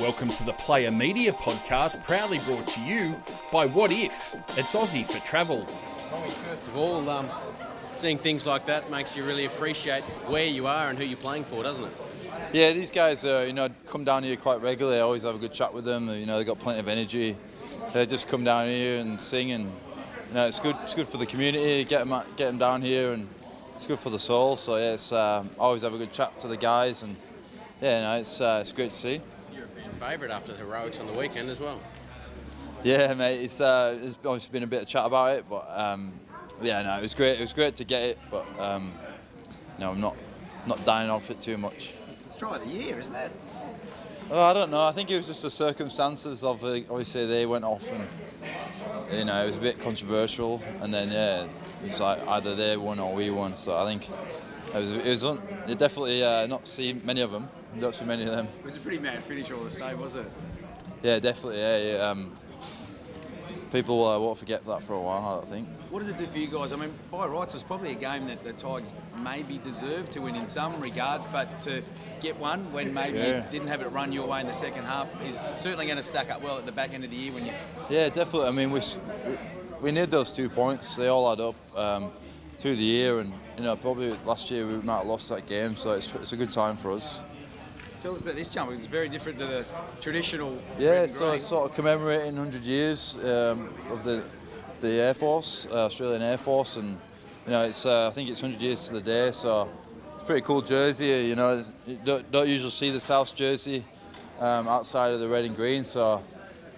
Welcome to the Player Media Podcast, proudly brought to you by Wotif? It's Aussie for Travel. First of all, um, seeing things like that makes you really appreciate where you are and who you're playing for, doesn't it? Yeah, these guys, uh, you know, come down here quite regularly. I always have a good chat with them. You know, they've got plenty of energy. They just come down here and sing, and you know, it's good. It's good for the community. Get them, get them down here, and it's good for the soul. So yeah, it's uh, always have a good chat to the guys, and yeah, no, it's uh, it's great to see. You're a fan favourite after the heroics on the weekend as well. Yeah, mate. It's uh, there's obviously been a bit of chat about it, but um, yeah, no, it was great. It was great to get it, but um, no, I'm not not dying off it too much. It's try of the year, isn't it? Well, I don't know. I think it was just the circumstances of uh, obviously they went off and you know it was a bit controversial, and then yeah, it was like either they won or we won. So I think it was it was un- you definitely uh, not see many of them. Don't see many of them. It was a pretty mad finish all the stay, was it? Yeah, definitely. Yeah, yeah. Um, people uh, won't forget that for a while. I think. What does it do for you guys? I mean, by rights, it was probably a game that the Tigers maybe deserved to win in some regards, but to get one when maybe Yeah. you didn't have it run your way in the second half is certainly going to stack up well at the back end of the year when you. Yeah, definitely. I mean, we- we need those two points. They all add up um, through the year, and you know, probably last year we might have lost that game, so it's, it's a good time for us. Tell us about this jump. It's very different to the traditional. Yeah, so it's sort of commemorating 100 years um, of the the Air Force, uh, Australian Air Force, and you know, it's uh, I think it's 100 years to the day, so it's a pretty cool jersey. You know, you don't, don't usually see the South jersey um, outside of the red and green, so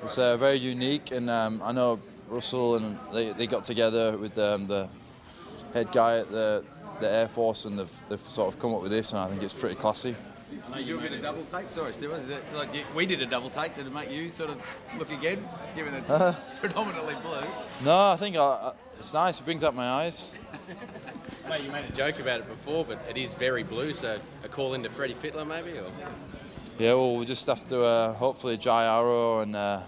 it's uh, very unique. And um, I know Russell and they, they got together with um, the head guy at the the Air Force, and they've, they've sort of come up with this, and I think it's pretty classy. You do a bit of double take. Sorry, Steve. Is it like you, we did a double take? Did it make you sort of look again, given it's Uh-huh. predominantly blue? No, I think I, I, it's nice. It brings up my eyes. Mate, you made a joke about it before, but it is very blue, so a call into Freddie Fittler maybe? Or? Yeah, well, we just have to uh, hopefully Jai Arrow and uh,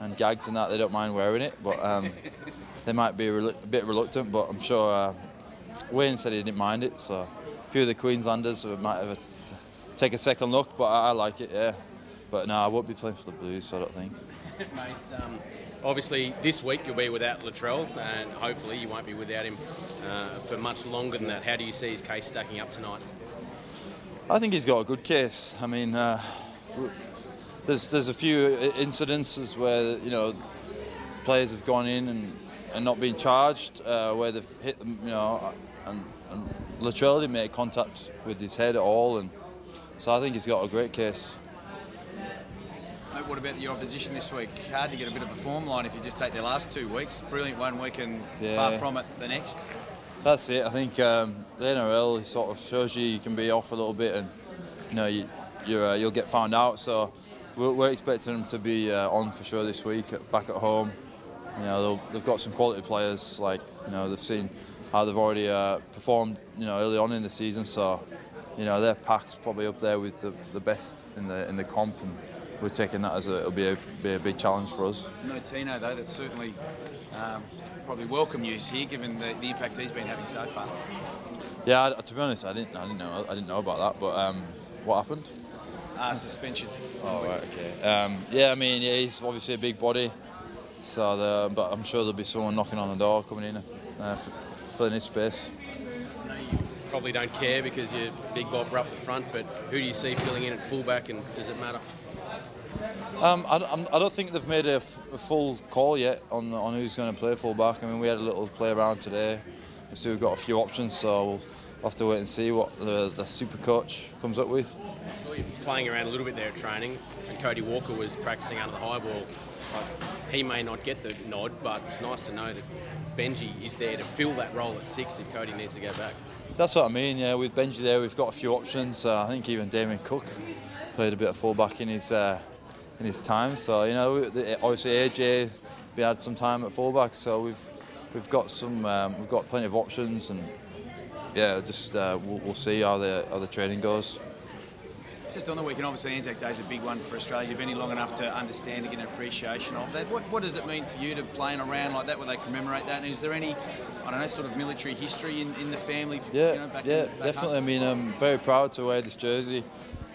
and Gags and that they don't mind wearing it, but um, they might be relu- a bit reluctant. But I'm sure uh, Wayne said he didn't mind it, so a few of the Queenslanders might have a, t- take a second look. But I, I like it, yeah. But no, I won't be playing for the Blues, so I don't think. Mate, um, obviously this week you'll be without Latrell, and hopefully you won't be without him uh, for much longer than that. How do you see his case stacking up tonight? I think he's got a good case. I mean, uh, there's there's a few incidences where you know players have gone in and, and not been charged, uh, where they've hit them, you know, and, and Latrell didn't make contact with his head at all, and so I think he's got a great case. Mate, what about your opposition this week? Hard to get a bit of a form line if you just take their last two weeks. Brilliant one week and Yeah. far from it the next. That's it. I think um, the NRL sort of shows you you can be off a little bit, and you know you, you're, uh, you'll get found out. So we're, we're expecting them to be uh, on for sure this week, at- back at home. You know they've got some quality players. Like you know they've seen how they've already uh, performed. You know early on in the season. So you know their pack's probably up there with the, the best in the in the comp, and we're taking that as a it'll be a, be a big challenge for us. No Tino though, that's certainly um, probably welcome news here given the, the impact he's been having so far. Yeah, I, to be honest, I didn't I didn't know I didn't know about that. But um, what happened? Uh, suspension. Oh, right, okay. Um, yeah, I mean, yeah, he's obviously a big body, so the, but I'm sure there'll be someone knocking on the door coming in, uh, filling his space. I probably don't care because you're Big Bob up the front, but who do you see filling in at fullback, and does it matter? Um, I, don't- I'm- don't think they've made a, f- a full call yet on on who's going to play fullback. I mean, we had a little play around today. So we've still got a few options, so we'll have to wait and see what the, the super coach comes up with. I saw you playing around a little bit there at training, and Cody Walker was practicing under the high ball. Like, he may not get the nod, but it's nice to know that Benji is there to fill that role at six if Cody needs to go back. That's what I mean. Yeah, with Benji there, we've got a few options. Uh, I think even Damien Cook played a bit of fullback in his uh, in his time. So you know, obviously AJ we had some time at fullback, so we've we've got some um, we've got plenty of options, and yeah, just uh, we'll, we'll see how the how the training goes. Just on the weekend, obviously Anzac Day is a big one for Australia. You've been here long enough to understand and get an appreciation of that. What, what does it mean for you to play in a round like that where they commemorate that? And is there any, I don't know, sort of military history in, in the family? Yeah, you know, back yeah, in, definitely. I mean, I'm very proud to wear this jersey.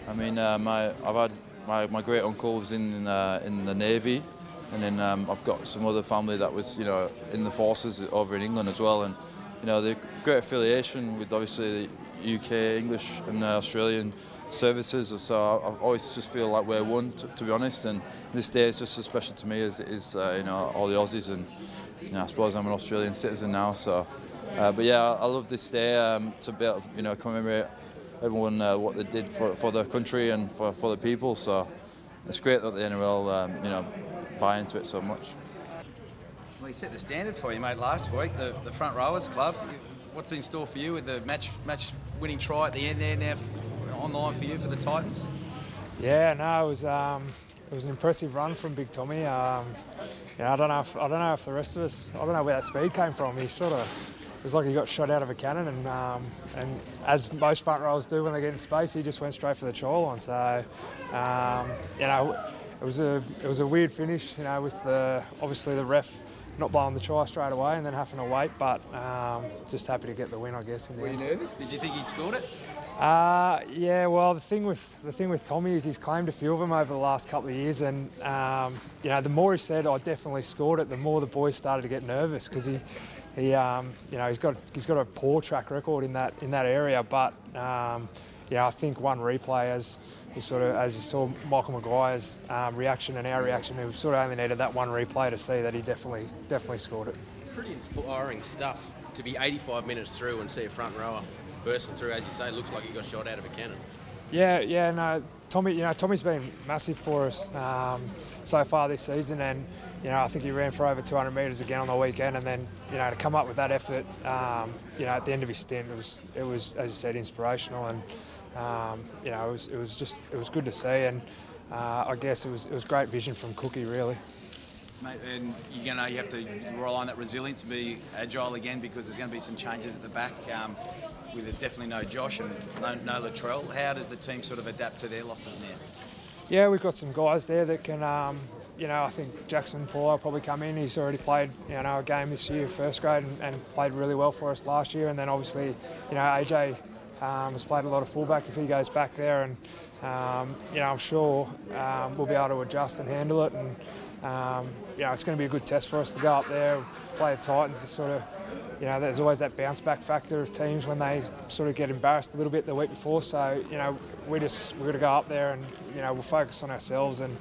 I mean, uh, my I've had my, my great uncle was in uh, in the navy, and then um, I've got some other family that was you know in the forces over in England as well, and you know the great affiliation with obviously the UK, English, and uh, Australian services. So I, always just feel like we're one, to, to, be honest. And this day is just as special to me as it is uh, you know all the Aussies, and you know, I suppose I'm an Australian citizen now, so. Uh, but yeah, I love this day um, to be able you know commemorate everyone uh, what they did for, for their country and for, for the people. So it's great that the NRL um, you know buy into it so much. Well, he set the standard for you, mate, last week. The, the front rowers club. What's in store for you with the match match winning try at the end there now online for you for the Titans? Yeah, no, it was um, it was an impressive run from Big Tommy. Um, know, I don't know if I don't know if the rest of us I don't know where that speed came from. He sort of it was like he got shot out of a cannon, and um, and as most front rowers do when they get in space, he just went straight for the try line. So, um, you know, it was a it was a weird finish, you know, with the obviously the ref not blowing the try straight away and then having to wait, but um, just happy to get the win, I guess. Were you nervous? Did you think he'd scored it? Uh, yeah, well, the thing with the thing with Tommy is he's claimed a few of them over the last couple of years, and um, you know, the more he said I definitely scored it, the more the boys started to get nervous because he he, um, you know, he's got he's got a poor track record in that in that area. But um, yeah, I think one replay as we sort of as you saw Michael Maguire's um, reaction and our reaction, we sort of only needed that one replay to see that he definitely definitely scored it. It's pretty inspiring stuff to be 85 minutes through and see a front rower bursting through, as you say, looks like he got shot out of a cannon. Yeah, yeah, no, Tommy, you know, Tommy's been massive for us um, so far this season, and you know, I think he ran for over 200 metres again on the weekend, and then you know to come up with that effort, um, you know, at the end of his stint, it was it was as you said inspirational, and um, you know, it was it was just it was good to see, and uh, I guess it was it was great vision from Cookie really. Mate, and you're gonna you have to rely on that resilience, be agile again because there's going to be some changes at the back. Um, with definitely no Josh and no, no Latrell. How does the team sort of adapt to their losses now? Yeah, we've got some guys there that can. Um, you know, I think Jackson Paul will probably come in. He's already played, you know, a game this year, first grade, and, and played really well for us last year. And then obviously, you know, AJ um, has played a lot of fullback if he goes back there, and um, you know, I'm sure um, we'll be able to adjust and handle it. And um, know, it's going to be a good test for us to go up there, play the Titans, to sort of you know, there's always that bounce back factor of teams when they sort of get embarrassed a little bit the week before. So, you know, we just we're going to go up there and you know we'll focus on ourselves and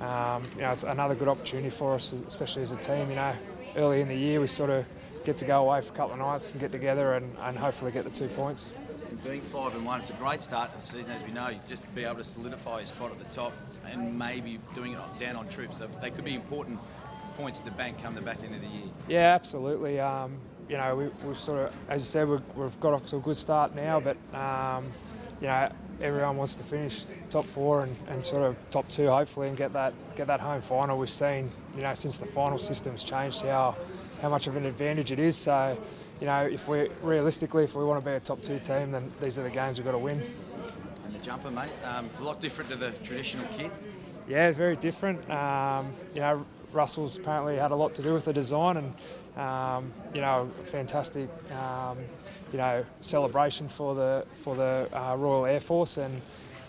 um, you know it's another good opportunity for us, especially as a team. You know, early in the year we sort of get to go away for a couple of nights and get together and, and hopefully get the two points. Being five and one, it's a great start to the season, as we know. Just to be able to solidify your spot at the top and maybe doing it down on troops. They could be important points to bank come the back end of the year. Yeah, absolutely. Um, you know, we, we've sort of, as you said, we've, we've got off to a good start now, but, um, you know, everyone wants to finish top four and, and sort of top two, hopefully, and get that get that home final. We've seen, you know, since the final system's changed, how how much of an advantage it is. So, you know, if we realistically, if we want to be a top two team, then these are the games we've got to win. Jumper, mate, um, a lot different to the traditional kit. Yeah, very different. Um, you know, Russell's apparently had a lot to do with the design and um, you know fantastic um, you know celebration for the for the uh, Royal Air Force. And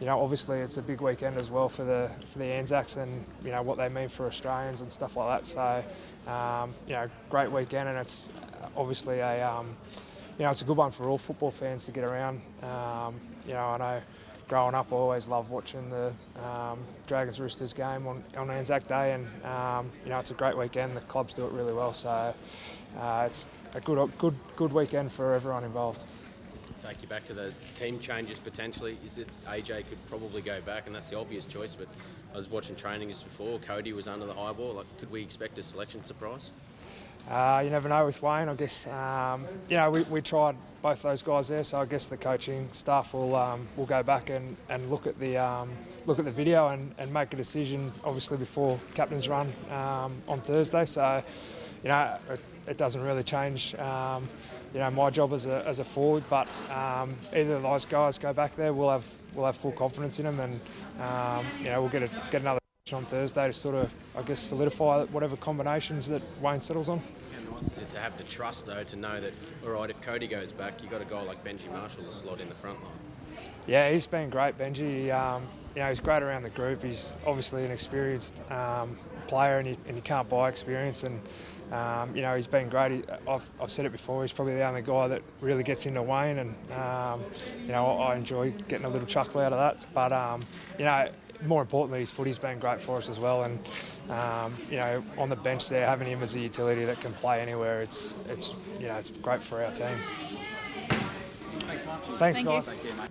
you know obviously it's a big weekend as well for the for the Anzacs and you know what they mean for Australians and stuff like that. So um, you know great weekend. And it's obviously a um, you know it's a good one for all football fans to get around. Um, you know I know growing up, I always loved watching the um, Dragons Roosters game on, on Anzac Day, and um, you know it's a great weekend. The clubs do it really well, so uh, it's a good, good, good weekend for everyone involved. Take you back to those team changes potentially. Is it AJ could probably go back, and that's the obvious choice. But I was watching training just before. Cody was under the high ball. Like, could we expect a selection surprise? Uh, you never know with Wayne. I guess um, you know we, we tried both those guys there, so I guess the coaching staff will um, will go back and, and look at the um, look at the video and, and make a decision. Obviously before captain's run um, on Thursday, so you know it, it doesn't really change. Um, you know my job as a, as a forward, but um, either of those guys go back there, we'll have we'll have full confidence in them, and you know we'll get a, get another on Thursday to sort of, I guess, solidify whatever combinations that Wayne settles on. to have the trust though to know that all right, if Cody goes back, you've got a guy like Benji Marshall to slot in the front line. Yeah, he's been great, Benji. Um, you know, he's great around the group. He's obviously an experienced um, player, and you, and you can't buy experience. And um, you know, he's been great. He, I've, I've said it before. He's probably the only guy that really gets into Wayne, and um, you know, I enjoy getting a little chuckle out of that. But um, you know, more importantly, his footy's been great for us as well. And um, you know, on the bench there, having him as a utility that can play anywhere, it's it's you know, it's great for our team. Thanks, Mark. Thanks, Thank guys. you. Take care, mate.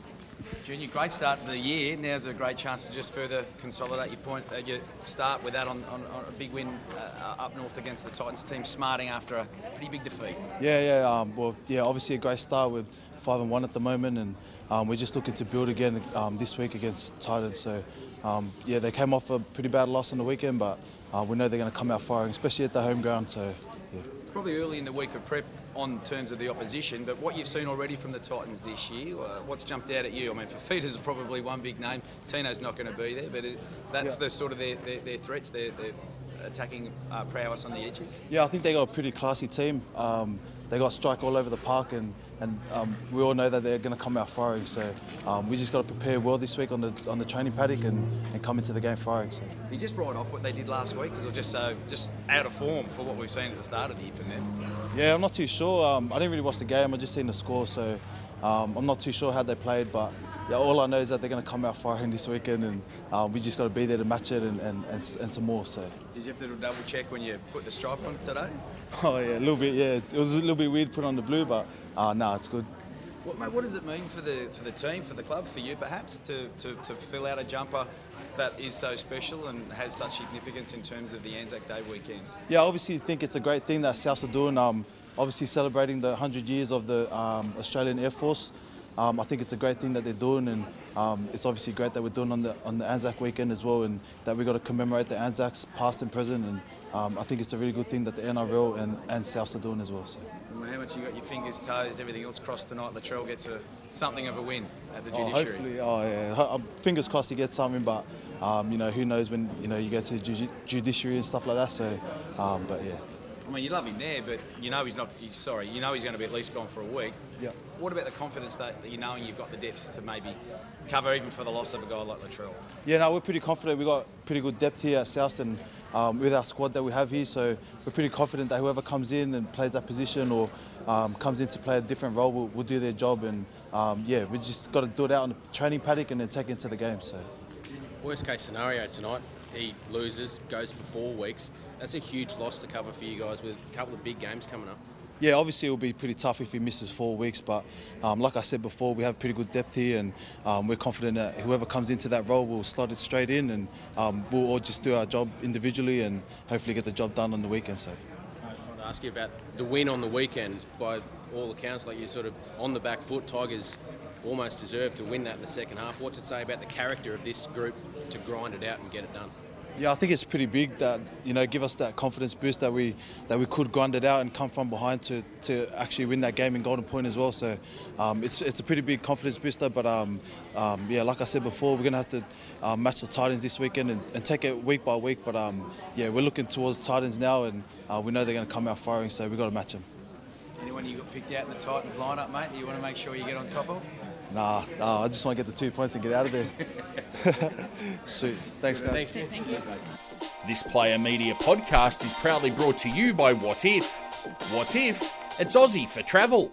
Junior, great start to the year. Now's a great chance to just further consolidate your point. Uh, you start with that on, on, on a big win uh, up north against the Titans team, smarting after a pretty big defeat. Yeah, yeah. Um, well, yeah. Obviously, a great start with five and one at the moment, and um, we're just looking to build again um, this week against Titans. So, um, yeah, they came off a pretty bad loss on the weekend, but uh, we know they're going to come out firing, especially at the home ground. So, yeah. It's probably early in the week for prep on terms of the opposition, but what you've seen already from the Titans this year, uh, what's jumped out at you? I mean, Fifita's probably one big name. Tino's not going to be there, but it, that's Yeah. the sort of their, their, their threats, their, their attacking uh, prowess on the edges. Yeah, I think they got a pretty classy team. Um, they got strike all over the park, and and um, we all know that they're going to come out firing. So um, we just got to prepare well this week on the on the training paddock and, and come into the game firing. So. You just write off what they did last week because they're just so just out of form for what we've seen at the start of the year from them. Yeah, I'm not too sure. Um, I didn't really watch the game. I just seen the score, so um, I'm not too sure how they played. But yeah, all I know is that they're going to come out firing this weekend, and um, we just got to be there to match it and, and, and, and some more. So. Did you have to double check when you put the stripe on today? Oh yeah, a little bit. Yeah, it was a little bit weird put on the blue, but uh, no, it's good. What, mate, what does it mean for the for the team, for the club, for you perhaps, to, to, to fill out a jumper that is so special and has such significance in terms of the Anzac Day weekend? Yeah, obviously think it's a great thing that Souths are doing. Um, obviously celebrating the 100 years of the um, Australian Air Force. Um, I think it's a great thing that they're doing, and um, it's obviously great that we're doing on the on the Anzac weekend as well, and that we got to commemorate the Anzacs past and present. And um, I think it's a really good thing that the NRL and and Souths are doing as well. So. How much you got your fingers, toes, everything else crossed tonight? Latrell gets a something of a win at the judiciary. Oh, hopefully, oh yeah. Um, Fingers crossed he gets something, but um, you know who knows when you know you go to the judi- judiciary and stuff like that. So, um, but yeah. I mean, you love him there, but you know he's not. He's, sorry, you know he's going to be at least gone for a week. Yeah. What about the confidence that, that you knowing you've got the depth to maybe cover even for the loss of a guy like Latrell? Yeah, no, we're pretty confident. We've got pretty good depth here at Southston um, with our squad that we have here. So we're pretty confident that whoever comes in and plays that position or um, comes in to play a different role will, will do their job. And um, yeah, we just got to do it out on the training paddock and then take it into the game. So Worst case scenario tonight, he loses, goes for four weeks. That's a huge loss to cover for you guys with a couple of big games coming up. Yeah, obviously it will be pretty tough if he misses four weeks. But um, like I said before, we have pretty good depth here, and um, we're confident that whoever comes into that role will slot it straight in, and um, we'll all just do our job individually and hopefully get the job done on the weekend. So. I just wanted to ask you about the win on the weekend. By all accounts, like you're sort of on the back foot. Tigers almost deserved to win that in the second half. What's it say about the character of this group to grind it out and get it done? Yeah, I think it's pretty big that you know give us that confidence boost that we that we could grind it out and come from behind to, to actually win that game in Golden Point as well. So um, it's it's a pretty big confidence booster. But um, um, yeah, like I said before, we're gonna have to um, match the Titans this weekend and, and take it week by week. But um, yeah, we're looking towards Titans now, and uh, we know they're gonna come out firing. So we have got to match them. Anyone you got picked out in the Titans lineup, mate? That you want to make sure you get on top of? Nah, nah, I just want to get the two points and get out of there. Sweet, thanks guys. This Player Media podcast is proudly brought to you by Wotif. What If? It's Aussie for travel.